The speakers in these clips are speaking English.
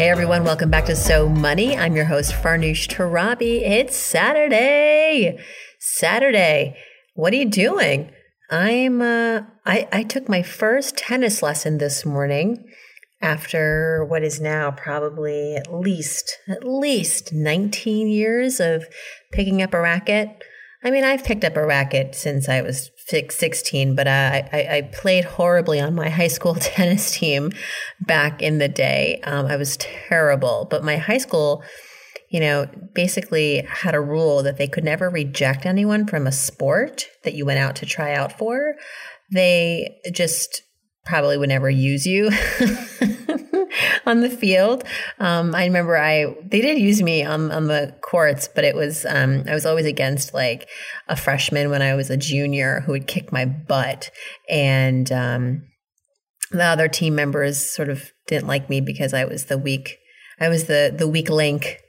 Hey everyone, welcome back to So Money. I'm your host, Farnoosh Torabi. It's Saturday. Saturday. What are you doing? I'm uh I, I took my first tennis lesson this morning after what is now probably at least at least 19 years of picking up a racket. I mean, I've picked up a racket since I was 16, but uh, I, I, played horribly on my high school tennis team back in the day. Um, I was terrible, but my high school, you know, basically had a rule that they could never reject anyone from a sport that you went out to try out for. They just probably would never use you on the field. Um, I remember I they did use me on on the courts, but it was um, I was always against like a freshman when I was a junior who would kick my butt, and um, the other team members sort of didn't like me because I was the weak I was the the weak link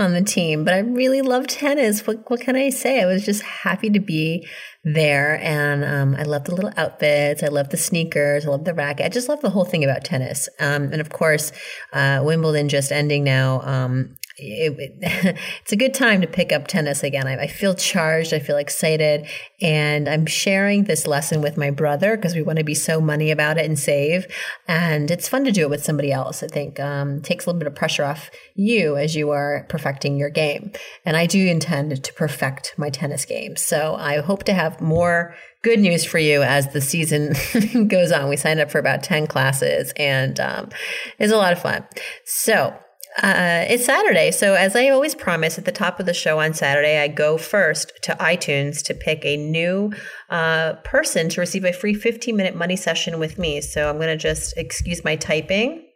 on the team. But I really love tennis. What what can I say? I was just happy to be there. And um, I love the little outfits. I love the sneakers. I love the racket. I just love the whole thing about tennis. Um, and of course, uh, Wimbledon just ending now. Um, it, it, it's a good time to pick up tennis again. I, I, feel charged. I feel excited. And I'm sharing this lesson with my brother because we want to be so money about it and save. And it's fun to do it with somebody else. I think um, takes a little bit of pressure off you as you are perfecting your game. And I do intend to perfect my tennis game. So I hope to have more good news for you as the season goes on. We signed up for about 10 classes and um, it's a lot of fun. So uh, it's Saturday. So, as I always promise at the top of the show on Saturday, I go first to iTunes to pick a new uh, person to receive a free 15 minute money session with me. So, I'm going to just excuse my typing.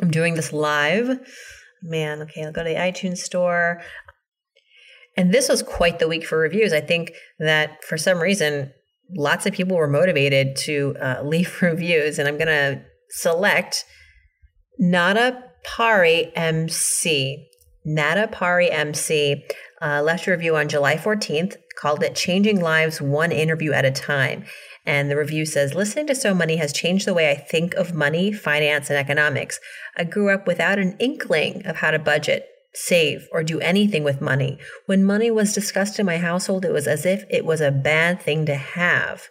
I'm doing this live. Man, okay, I'll go to the iTunes store. And this was quite the week for reviews. I think that for some reason, lots of people were motivated to uh, leave reviews. And I'm going to select Nada Pari MC. Nada Pari MC uh, left a review on July 14th, called it Changing Lives One Interview at a Time. And the review says, listening to So Money has changed the way I think of money, finance, and economics. I grew up without an inkling of how to budget, save, or do anything with money. When money was discussed in my household, it was as if it was a bad thing to have.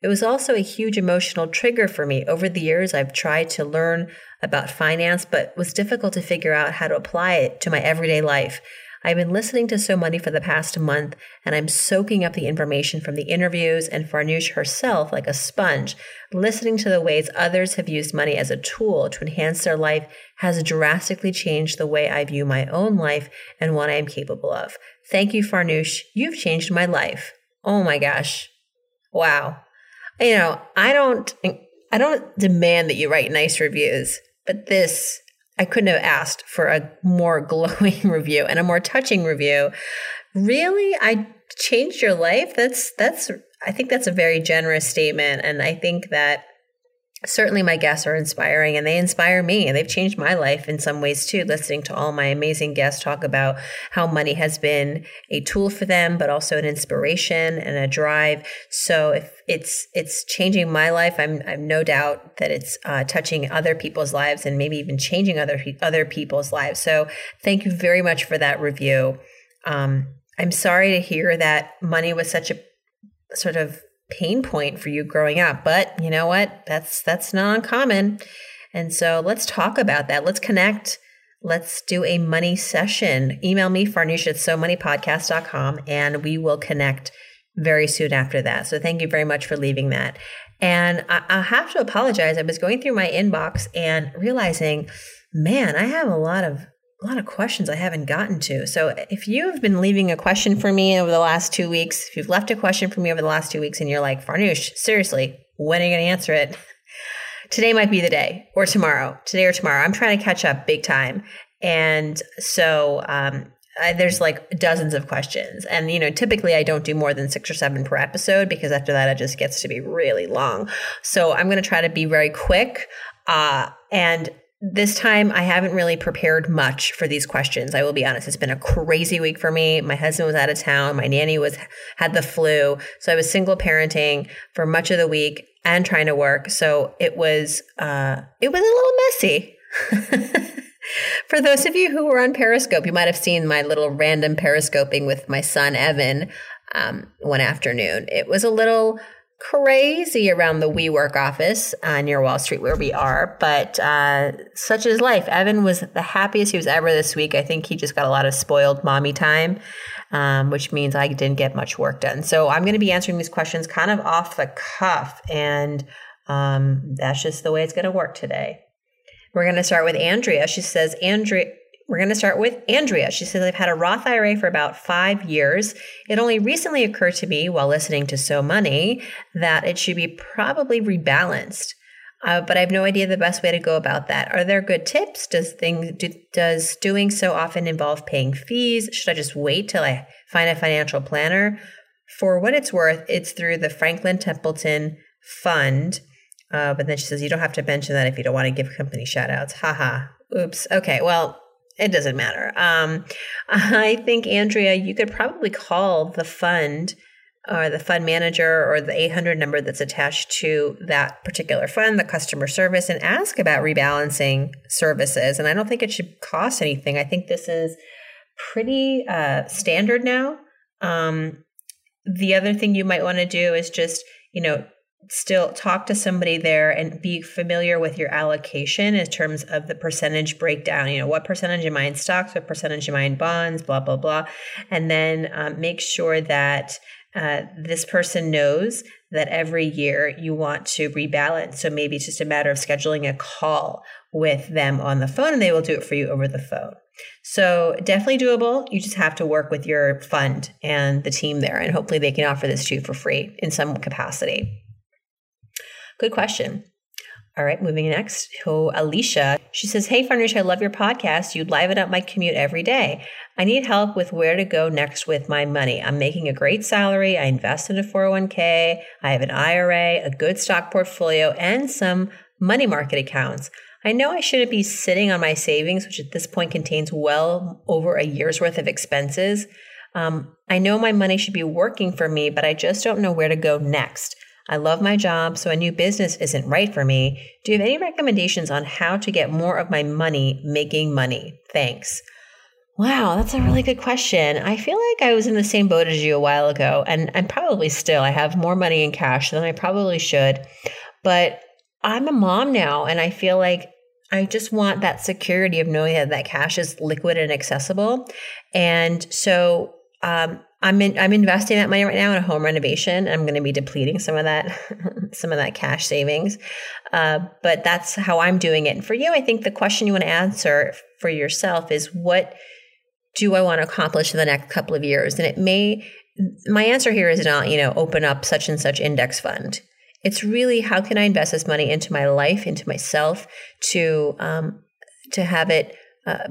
It was also a huge emotional trigger for me. Over the years, I've tried to learn about finance, but was difficult to figure out how to apply it to my everyday life. I've been listening to So Money for the past month, and I'm soaking up the information from the interviews and Farnoosh herself like a sponge. Listening to the ways others have used money as a tool to enhance their life has drastically changed the way I view my own life and what I am capable of. Thank you, Farnoosh. You've changed my life. Oh my gosh. Wow you know, I don't I don't demand that you write nice reviews, but this I couldn't have asked for a more glowing review and a more touching review. Really, I changed your life. That's that's I think that's a very generous statement and I think that certainly my guests are inspiring and they inspire me and they've changed my life in some ways too listening to all my amazing guests talk about how money has been a tool for them but also an inspiration and a drive. So if it's it's changing my life i'm i'm no doubt that it's uh, touching other people's lives and maybe even changing other other people's lives. So thank you very much for that review. Um, i'm sorry to hear that money was such a sort of pain point for you growing up. But you know what? That's that's not uncommon. And so let's talk about that. Let's connect. Let's do a money session. Email me, farnoosh at so somoneypodcast.com, and we will connect very soon after that. So thank you very much for leaving that. And I, I have to apologize. I was going through my inbox and realizing, man, I have a lot of a lot of questions I haven't gotten to. So if you've been leaving a question for me over the last two weeks, if you've left a question for me over the last two weeks and you're like, Farnoosh, seriously, when are you going to answer it? today might be the day or tomorrow, today or tomorrow. I'm trying to catch up big time. And so um, I, there's like dozens of questions. And, you know, typically I don't do more than six or seven per episode because after that it just gets to be really long. So I'm going to try to be very quick. Uh, and this time I haven't really prepared much for these questions. I will be honest. It's been a crazy week for me. My husband was out of town. My nanny was had the flu. So I was single parenting for much of the week and trying to work. So it was uh it was a little messy. for those of you who were on Periscope, you might have seen my little random periscoping with my son Evan um, one afternoon. It was a little crazy around the WeWork office uh, near Wall Street where we are, but uh, such is life. Evan was the happiest he was ever this week. I think he just got a lot of spoiled mommy time, um, which means I didn't get much work done. So I'm going to be answering these questions kind of off the cuff, and um, that's just the way it's going to work today. We're going to start with Andrea. She says, Andrea, we're going to start with Andrea. She says, I've had a Roth IRA for about five years. It only recently occurred to me while listening to So Money that it should be probably rebalanced. Uh, but I have no idea the best way to go about that. Are there good tips? Does thing do, does doing so often involve paying fees? Should I just wait till I find a financial planner? For what it's worth, it's through the Franklin Templeton Fund. Uh, but then she says you don't have to mention that if you don't want to give company shout outs. Haha. Oops. Okay. Well, it doesn't matter. Um, I think, Andrea, you could probably call the fund or the fund manager or the 800 number that's attached to that particular fund, the customer service, and ask about rebalancing services. And I don't think it should cost anything. I think this is pretty uh, standard now. Um, the other thing you might want to do is just, you know, still talk to somebody there and be familiar with your allocation in terms of the percentage breakdown. You know, what percentage am I in stocks, what percentage am I in bonds, blah, blah, blah. And then um, make sure that uh, this person knows that every year you want to rebalance. So maybe it's just a matter of scheduling a call with them on the phone and they will do it for you over the phone. So definitely doable. You just have to work with your fund and the team there, and hopefully they can offer this to you for free in some capacity. Good question. All right, moving next to Alicia. She says, Hey, Farnoosh, I love your podcast. You liven up my commute every day. I need help with where to go next with my money. I'm making a great salary. I invest in a 401k. I have an IRA, a good stock portfolio, and some money market accounts. I know I shouldn't be sitting on my savings, which at this point contains well over a year's worth of expenses. Um, I know my money should be working for me, but I just don't know where to go next. I love my job, so a new business isn't right for me. Do you have any recommendations on how to get more of my money making money? Thanks. Wow, that's a really good question. I feel like I was in the same boat as you a while ago, and I'm probably still. I have more money in cash than I probably should. But I'm a mom now, and I feel like I just want that security of knowing that that cash is liquid and accessible. And so um, I'm in, I'm investing that money right now in a home renovation. I'm going to be depleting some of that some of that cash savings, uh, but that's how I'm doing it. And for you, I think the question you want to answer for yourself is what do I want to accomplish in the next couple of years? And it may my answer here is not you know open up such and such index fund. It's really how can I invest this money into my life, into myself, to um, to have it. Uh,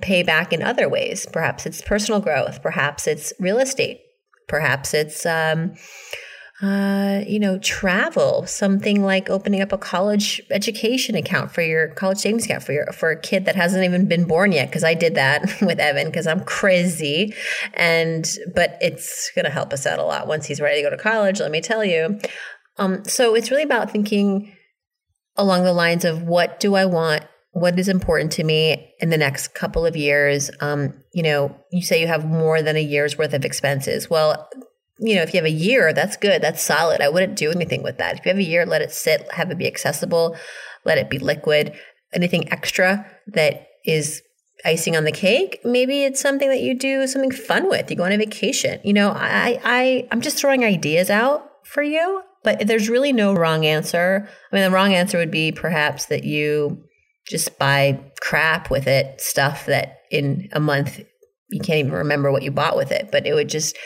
pay back in other ways. Perhaps it's personal growth. Perhaps it's real estate. Perhaps it's, um, uh, you know, travel. Something like opening up a college education account for your college savings account for your for a kid that hasn't even been born yet. Because I did that with Evan because I'm crazy, and but it's going to help us out a lot once he's ready to go to college. Let me tell you. Um, so it's really about thinking along the lines of what do I want what is important to me in the next couple of years? Um, you know you say you have more than a year's worth of expenses. Well you know if you have a year that's good. That's solid. I wouldn't do anything with that. If you have a year let it sit have it be accessible let it be liquid. Anything extra that is icing on the cake maybe it's something that you do something fun with. You go on a vacation. You know i i i'm just throwing ideas out for you but there's really no wrong answer. I mean the wrong answer would be perhaps that you just buy crap with it, stuff that in a month you can't even remember what you bought with it. But it would just,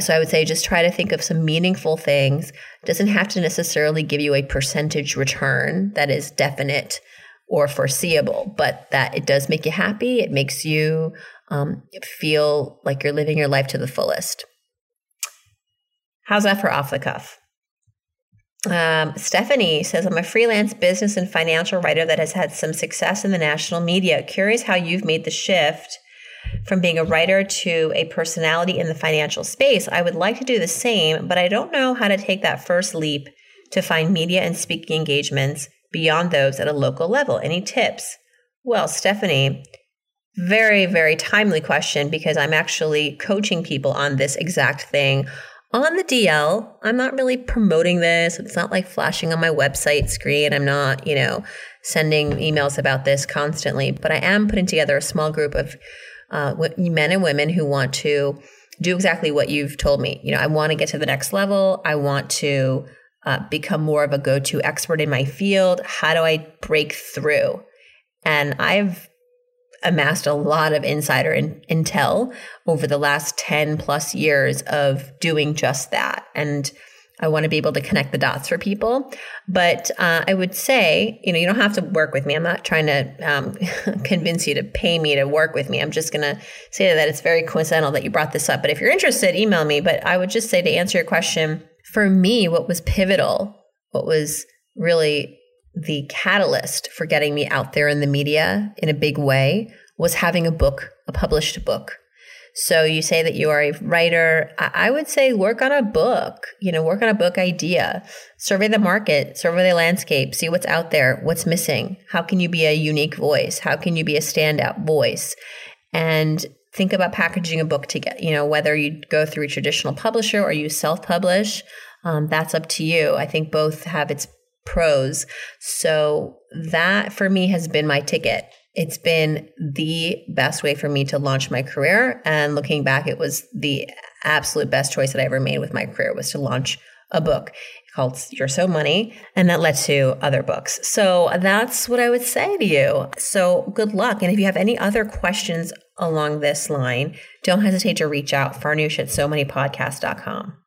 so I would say just try to think of some meaningful things. It doesn't have to necessarily give you a percentage return that is definite or foreseeable, but that it does make you happy. It makes you um, feel like you're living your life to the fullest. How's that for off the cuff? Um, Stephanie says, I'm a freelance business and financial writer that has had some success in the national media. Curious how you've made the shift from being a writer to a personality in the financial space. I would like to do the same, but I don't know how to take that first leap to find media and speaking engagements beyond those at a local level. Any tips? Well, Stephanie, very, very timely question because I'm actually coaching people on this exact thing on the DL. I'm not really promoting this. It's not like flashing on my website screen. I'm not, you know, sending emails about this constantly, but I am putting together a small group of uh, men and women who want to do exactly what you've told me. You know, I want to get to the next level. I want to uh, become more of a go to expert in my field. How do I break through? And I've amassed a lot of insider in, intel over the last 10 plus years of doing just that. And I want to be able to connect the dots for people. But uh, I would say, you know, you don't have to work with me. I'm not trying to um, convince you to pay me to work with me. I'm just going to say that it's very coincidental that you brought this up. But if you're interested, email me. But I would just say to answer your question, for me, what was pivotal, what was really the catalyst for getting me out there in the media in a big way was having a book, a published book. So you say that you are a writer. I would say work on a book, you know, work on a book idea, survey the market, survey the landscape, see what's out there, what's missing. How can you be a unique voice? How can you be a standout voice? And think about packaging a book to get, you know, whether you go through a traditional publisher or you self publish, um, that's up to you. I think both have its pros. So that for me has been my ticket it's been the best way for me to launch my career. And looking back, it was the absolute best choice that I ever made with my career was to launch a book called You're So Money, and that led to other books. So that's what I would say to you. So good luck. And if you have any other questions along this line, don't hesitate to reach out, farnoosh at so money podcast.com.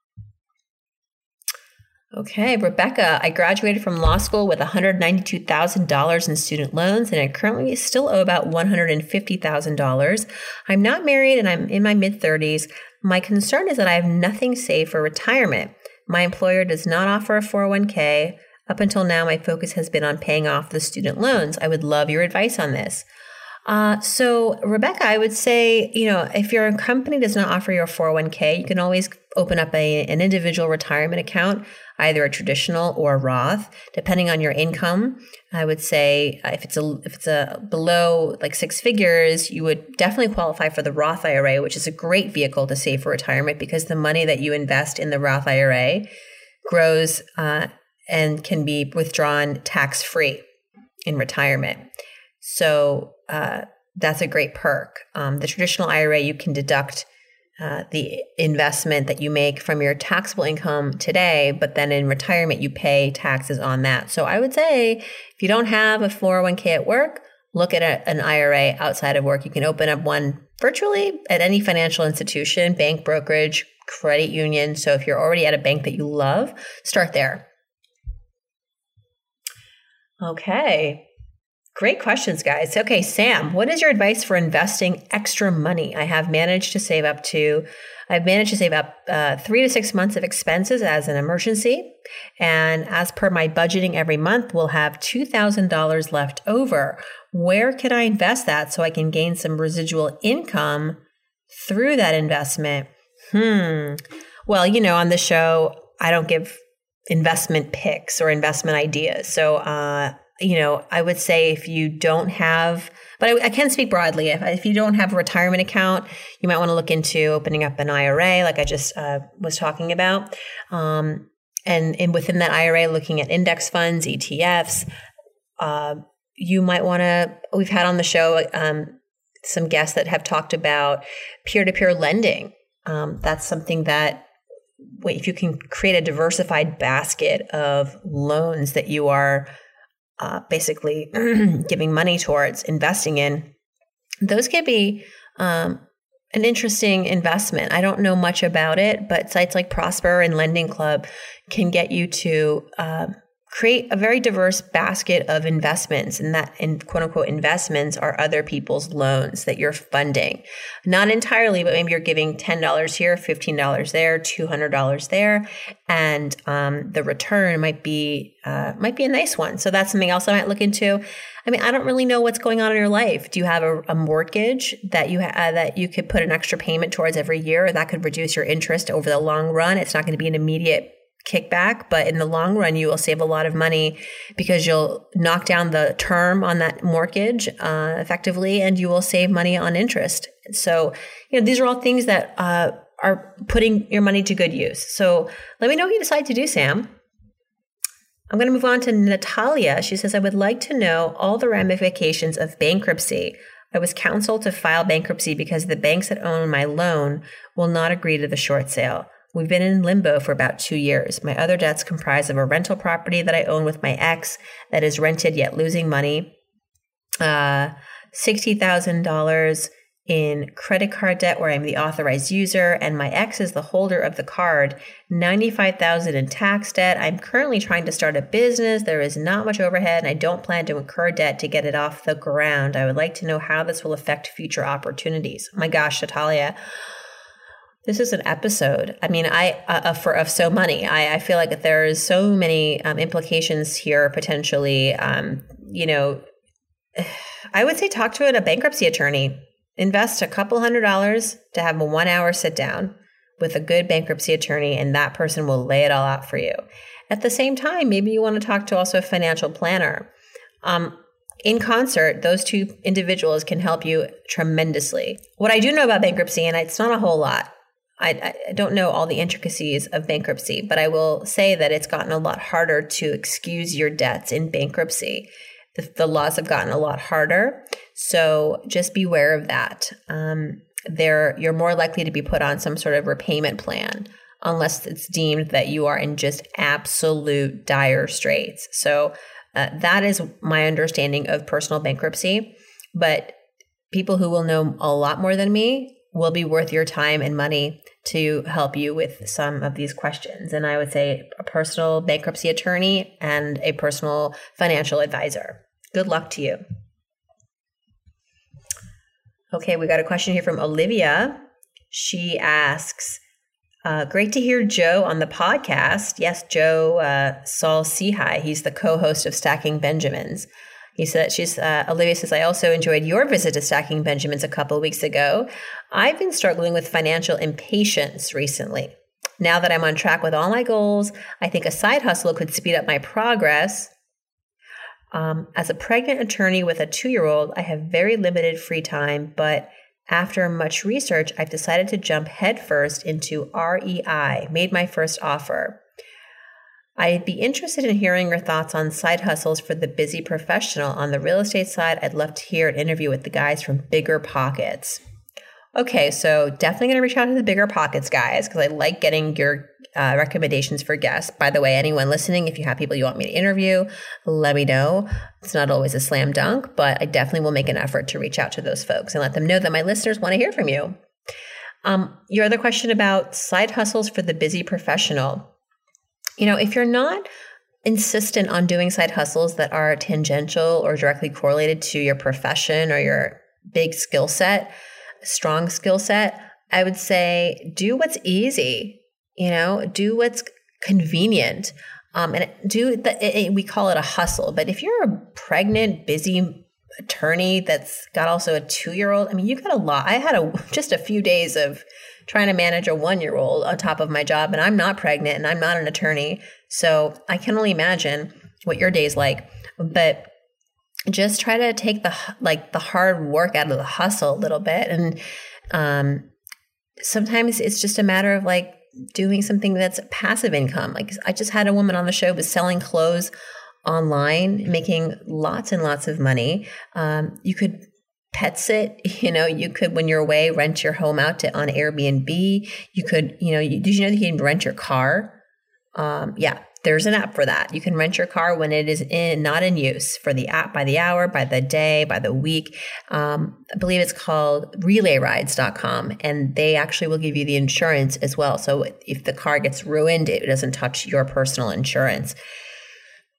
Okay, Rebecca, I graduated from law school with $192,000 in student loans and I currently still owe about $150,000. I'm not married and I'm in my mid 30s. My concern is that I have nothing saved for retirement. My employer does not offer a 401k. Up until now, my focus has been on paying off the student loans. I would love your advice on this. Uh, so, Rebecca, I would say, you know, if your company does not offer you a 401k, you can always open up a, an individual retirement account either a traditional or a Roth, depending on your income. I would say uh, if it's a if it's a below like six figures, you would definitely qualify for the Roth IRA, which is a great vehicle to save for retirement because the money that you invest in the Roth IRA grows uh, and can be withdrawn tax free in retirement. So uh, that's a great perk. Um, the traditional IRA, you can deduct uh, the investment that you make from your taxable income today, but then in retirement, you pay taxes on that. So I would say if you don't have a 401k at work, look at a, an IRA outside of work. You can open up one virtually at any financial institution, bank, brokerage, credit union. So if you're already at a bank that you love, start there. Okay. Great questions, guys. Okay, Sam, what is your advice for investing extra money? I have managed to save up to, I've managed to save up uh, three to six months of expenses as an emergency. And as per my budgeting every month, we'll have $2,000 left over. Where can I invest that so I can gain some residual income through that investment? Hmm. Well, you know, on the show, I don't give investment picks or investment ideas. So, uh, you know, I would say if you don't have, but I, I, can speak broadly. If, if you don't have a retirement account, you might want to look into opening up an IRA, like I just uh, was talking about. Um, and, and within that IRA, looking at index funds, ETFs. Uh, you might want to, we've had on the show um, some guests that have talked about peer to peer lending. Um, that's something that if you can create a diversified basket of loans that you are uh, basically giving money towards investing in, those can be um, an interesting investment. I don't know much about it, but sites like Prosper and Lending Club can get you to uh, create a very diverse basket of investments and that in quote unquote investments are other people's loans that you're funding. Not entirely but maybe you're giving $10 here $15 there $200 there and um, the return might be uh, might be a nice one. So that's something else i might look into. I mean i don't really know what's going on in your life. Do you have a, a mortgage that you ha- uh, that you could put an extra payment towards every year that could reduce your interest over the long run? It's not going to be an immediate kickback, but in the long run, you will save a lot of money because you'll knock down the term on that mortgage uh, effectively, and you will save money on interest. So, you know, these are all things that uh, are putting your money to good use. So, let me know what you decide to do, Sam. I'm going to move on to Natalia. She says, I would like to know all the ramifications of bankruptcy. I was counseled to file bankruptcy because the banks that own my loan will not agree to the short sale. We've been in limbo for about two years. My other debts comprise of a rental property that I own with my ex that is rented yet losing money, uh, $60,000 in credit card debt where I'm the authorized user and my ex is the holder of the card, 95,000 in tax debt. I'm currently trying to start a business. There is not much overhead and I don't plan to incur debt to get it off the ground. I would like to know how this will affect future opportunities. Oh my gosh, Natalia this is an episode. I mean, I uh, for of so money. I, I feel like there's so many um, implications here potentially. Um, you know, I would say talk to a bankruptcy attorney. Invest a couple hundred dollars to have a one hour sit down with a good bankruptcy attorney, and that person will lay it all out for you. At the same time, maybe you want to talk to also a financial planner. Um, in concert, those two individuals can help you tremendously. What I do know about bankruptcy, and it's not a whole lot, I, I, don't know all the intricacies of bankruptcy, but I will say that it's gotten a lot harder to excuse your debts in bankruptcy. The, the laws have gotten a lot harder, so just beware of that. Um, there, you're more likely to be put on some sort of repayment plan unless it's deemed that you are in just absolute dire straits. So uh, that is my understanding of personal bankruptcy. But people who will know a lot more than me will be worth your time and money to help you with some of these questions. And I would say a personal bankruptcy attorney and a personal financial advisor. Good luck to you. Okay, we got a question here from Olivia. She asks, uh, great to hear Joe on the podcast. Yes, Joe uh, Saul Sehy. He's the co host of Stacking Benjamins. He said, she's, uh, Olivia says, I also enjoyed your visit to Stacking Benjamins a couple weeks ago. I've been struggling with financial impatience recently. Now that I'm on track with all my goals, I think a side hustle could speed up my progress. Um, as a pregnant attorney with a two year old, I have very limited free time, but after much research, I've decided to jump headfirst into REI, made my first offer. I'd be interested in hearing your thoughts on side hustles for the busy professional. On the real estate side, I'd love to hear an interview with the guys from Bigger Pockets. Okay, so definitely going to reach out to the Bigger Pockets guys because I like getting your uh, recommendations for guests. By the way, anyone listening, if you have people you want me to interview, let me know. It's not always a slam dunk, but I definitely will make an effort to reach out to those folks and let them know that my listeners want to hear from you. Um, your other question about side hustles for the busy professional. You know, if you're not insistent on doing side hustles that are tangential or directly correlated to your profession or your big skill set, strong skill set, I would say do what's easy, you know, do what's convenient. Um, and do the, it, we call it a hustle, but if you're a pregnant, busy attorney that's got also a two year old, I mean, you got a lot. I had a just a few days of trying to manage a one year old on top of my job. And I'm not pregnant and I'm not an attorney. So I can only imagine what your day's like. But just try to take the like the hard work out of the hustle a little bit and um sometimes it's just a matter of like doing something that's passive income like i just had a woman on the show was selling clothes online making lots and lots of money um, you could pet sit you know you could when you're away rent your home out to on airbnb you could you know you, did you know that you can rent your car um, yeah there's an app for that. You can rent your car when it is in not in use for the app by the hour, by the day, by the week. Um, I believe it's called RelayRides.com, and they actually will give you the insurance as well. So if the car gets ruined, it doesn't touch your personal insurance.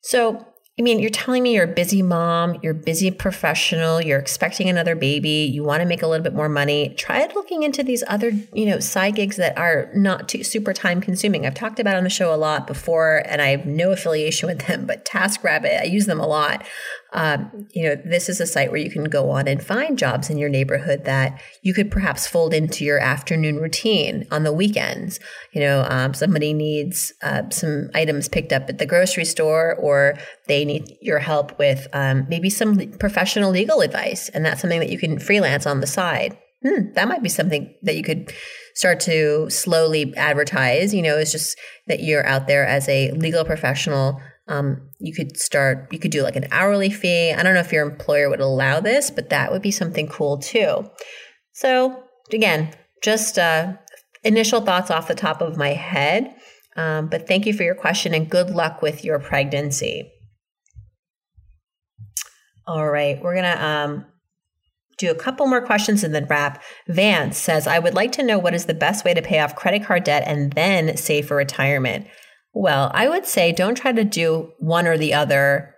So I mean, you're telling me you're a busy mom, you're a busy professional, you're expecting another baby, you want to make a little bit more money. Try looking into these other, you know, side gigs that are not too super time consuming. I've talked about on the show a lot before, and I have no affiliation with them, but TaskRabbit, I use them a lot um, you know, this is a site where you can go on and find jobs in your neighborhood that you could perhaps fold into your afternoon routine on the weekends. You know, um, somebody needs uh, some items picked up at the grocery store, or they need your help with um, maybe some professional legal advice, and that's something that you can freelance on the side. Hmm, that might be something that you could start to slowly advertise. You know, it's just that you're out there as a legal professional um, you could start, you could do like an hourly fee. I don't know if your employer would allow this, but that would be something cool too. So, again, just uh, initial thoughts off the top of my head. Um, but thank you for your question and good luck with your pregnancy. All right, we're going to um, do a couple more questions and then wrap. Vance says, I would like to know what is the best way to pay off credit card debt and then save for retirement. Well, I would say don't try to do one or the other.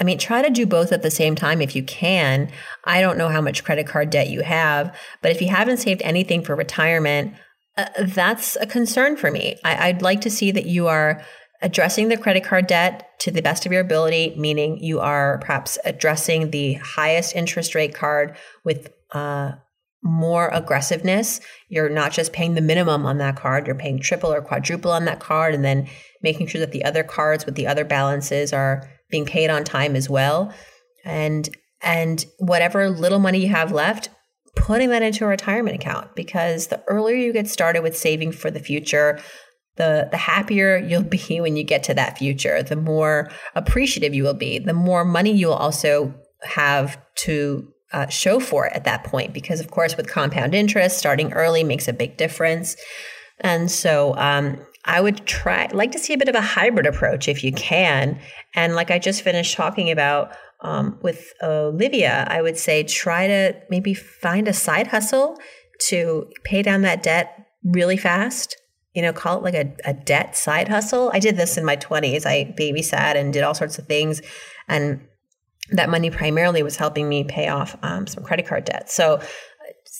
I mean, try to do both at the same time if you can. I don't know how much credit card debt you have, but if you haven't saved anything for retirement, uh, that's a concern for me. I, I'd like to see that you are addressing the credit card debt to the best of your ability, meaning you are perhaps addressing the highest interest rate card with uh, more aggressiveness. You're not just paying the minimum on that card, you're paying triple or quadruple on that card, and then making sure that the other cards with the other balances are being paid on time as well. And and whatever little money you have left, putting that into a retirement account because the earlier you get started with saving for the future, the the happier you'll be when you get to that future, the more appreciative you will be, the more money you will also have to uh, show for it at that point because of course with compound interest starting early makes a big difference. And so um, i would try like to see a bit of a hybrid approach if you can. And like i just finished talking about um, with olivia i would say try to maybe find a side hustle to pay down that debt really fast. You know call it like a, a debt side hustle. I did this in my 20s i babysat and did all sorts of things. And that money primarily was helping me pay off um, some credit card debt. So,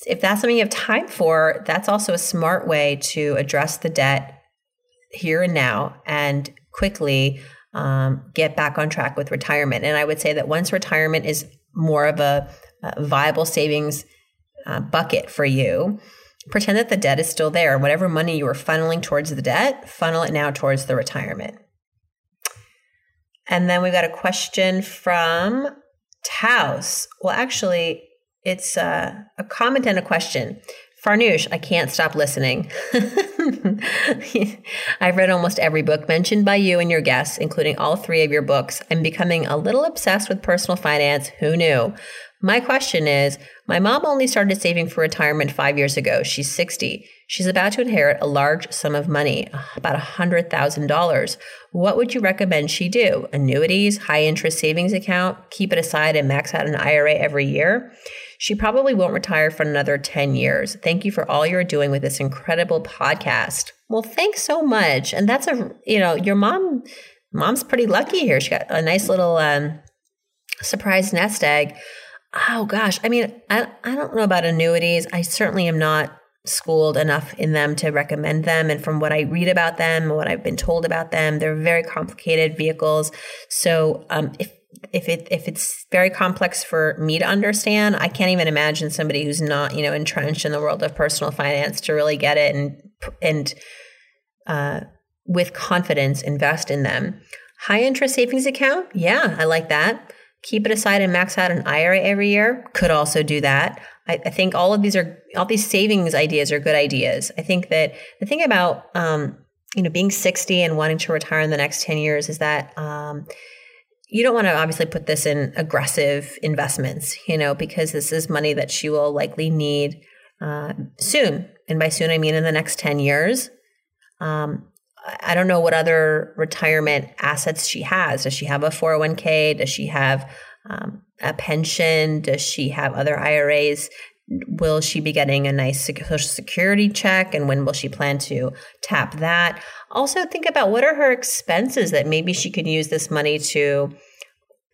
if that's something you have time for, that's also a smart way to address the debt here and now and quickly um, get back on track with retirement. And I would say that once retirement is more of a, a viable savings uh, bucket for you, pretend that the debt is still there. Whatever money you were funneling towards the debt, funnel it now towards the retirement. And then we've got a question from Taos. Well, actually, it's a, a comment and a question. Farnoosh, I can't stop listening. I've read almost every book mentioned by you and your guests, including all three of your books. I'm becoming a little obsessed with personal finance. Who knew? My question is My mom only started saving for retirement five years ago. She's 60. She's about to inherit a large sum of money, about $100,000. What would you recommend she do? Annuities, high interest savings account, keep it aside and max out an IRA every year? She probably won't retire for another 10 years. Thank you for all you're doing with this incredible podcast. Well, thanks so much. And that's a, you know, your mom, mom's pretty lucky here. She got a nice little um, surprise nest egg oh gosh, I mean, I, I don't know about annuities. I certainly am not schooled enough in them to recommend them. And from what I read about them what I've been told about them, they're very complicated vehicles. So um, if if it if it's very complex for me to understand, I can't even imagine somebody who's not you know entrenched in the world of personal finance to really get it and and uh, with confidence invest in them. High interest savings account, yeah, I like that keep it aside and max out an IRA every year could also do that. I, I, think all of these are all these savings ideas are good ideas. I think that the thing about um, you know being 60 and wanting to retire in the next 10 years is that um, you don't want to obviously put this in aggressive investments, you know, because this is money that she will likely need uh, soon. And by soon, I mean in the next 10 years. Um, I don't know what other retirement assets she has. Does she have a 401k? Does she have um, a pension? Does she have other IRAs? Will she be getting a nice social security check? And when will she plan to tap that? Also, think about what are her expenses that maybe she could use this money to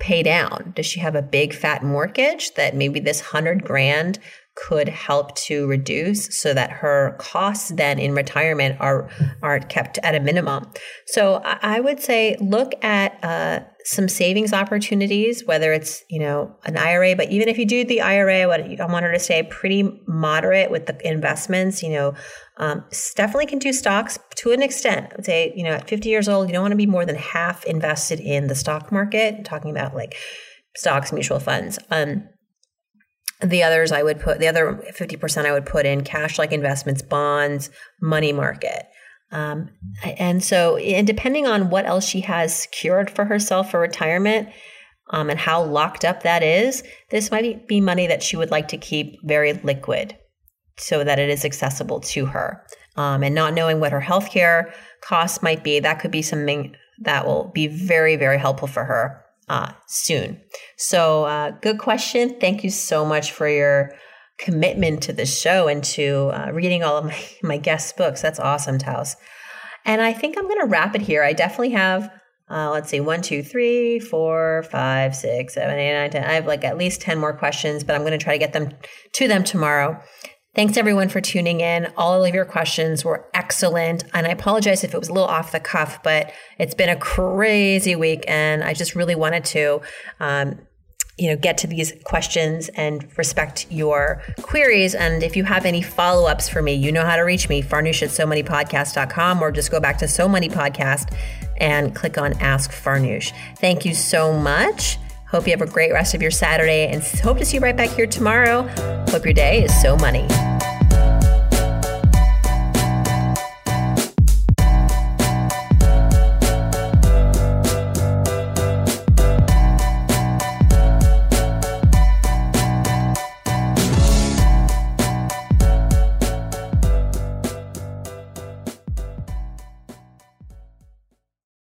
pay down. Does she have a big fat mortgage that maybe this hundred grand could help to reduce so that her costs then in retirement are are kept at a minimum. So I would say look at uh, some savings opportunities, whether it's you know an IRA, but even if you do the IRA, what I want her to stay pretty moderate with the investments. You know, um, definitely can do stocks to an extent. I would say you know at 50 years old, you don't want to be more than half invested in the stock market. I'm talking about like stocks, mutual funds. Um, the others I would put, the other 50% I would put in cash like investments, bonds, money market. Um, and so, and depending on what else she has secured for herself for retirement um, and how locked up that is, this might be money that she would like to keep very liquid so that it is accessible to her. Um, and not knowing what her healthcare costs might be, that could be something that will be very, very helpful for her uh, soon. So, uh, good question. Thank you so much for your commitment to the show and to uh, reading all of my, my guest books. That's awesome, Taos. And I think I'm going to wrap it here. I definitely have, uh, let's see, one, two, three, four, five, six, seven, eight, nine, ten. I have like at least 10 more questions, but I'm going to try to get them to them tomorrow. Thanks everyone for tuning in. All of your questions were excellent. And I apologize if it was a little off the cuff, but it's been a crazy week and I just really wanted to, um, you know, get to these questions and respect your queries. And if you have any follow ups for me, you know how to reach me, farnoosh at so money podcast.com or just go back to so money podcast and click on ask farnoosh. Thank you so much. Hope you have a great rest of your Saturday and hope to see you right back here tomorrow. Hope your day is so money.